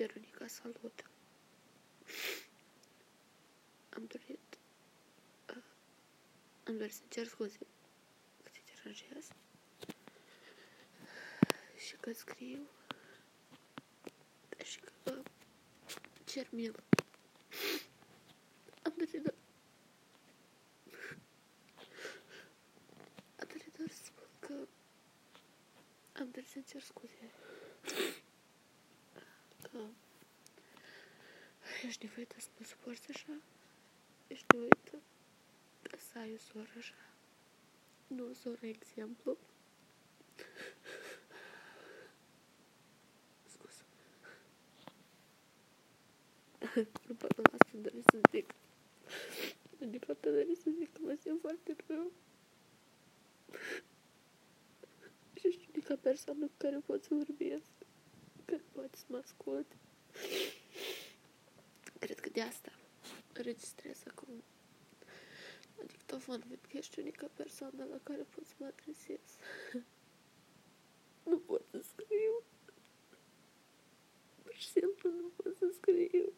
Veronica, salut! Am dorit... Uh, am dorit să cer scuze că te deranjez și că scriu și că cer milă. Am dorit doar... Am dorit doar să spun că am dorit să cer scuze că ești nevoită să mă suporți așa, ești nevoită ca să ai o soră așa, nu o soră exemplu. Scuze. Nu pot să las să dori să zic. De fapt, dori să zic că mă simt foarte rău. Și ești unica persoană cu care pot să vorbesc care poate să mă asculte. Cred că de asta înregistrez acum la dictofon, pentru că ești unica persoană la care pot să mă adresez. nu pot să scriu. Pur și simplu nu pot să scriu.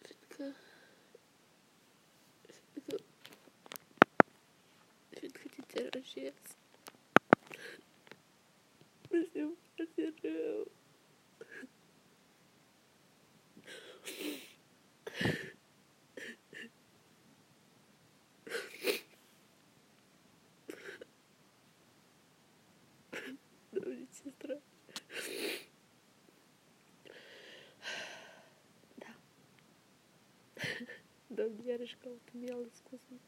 Fiindcă... Fiindcă... Fiindcă te deranjez. Mă simt foarte rău. Dom iarăși căutăm el scuze.